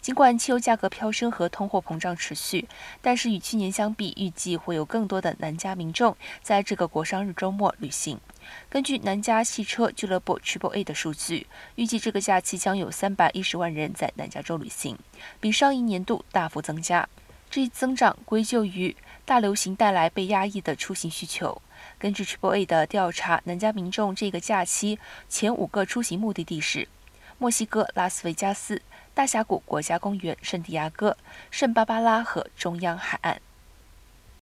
尽管汽油价格飙升和通货膨胀持续，但是与去年相比，预计会有更多的南加民众在这个国商日周末旅行。根据南加汽车俱乐部 Triple A 的数据，预计这个假期将有三百一十万人在南加州旅行，比上一年度大幅增加。这一增长归咎于大流行带来被压抑的出行需求。根据 Triple A 的调查，南加民众这个假期前五个出行目的地是墨西哥拉斯维加斯。大峡谷国家公园、圣地亚哥、圣巴巴拉和中央海岸。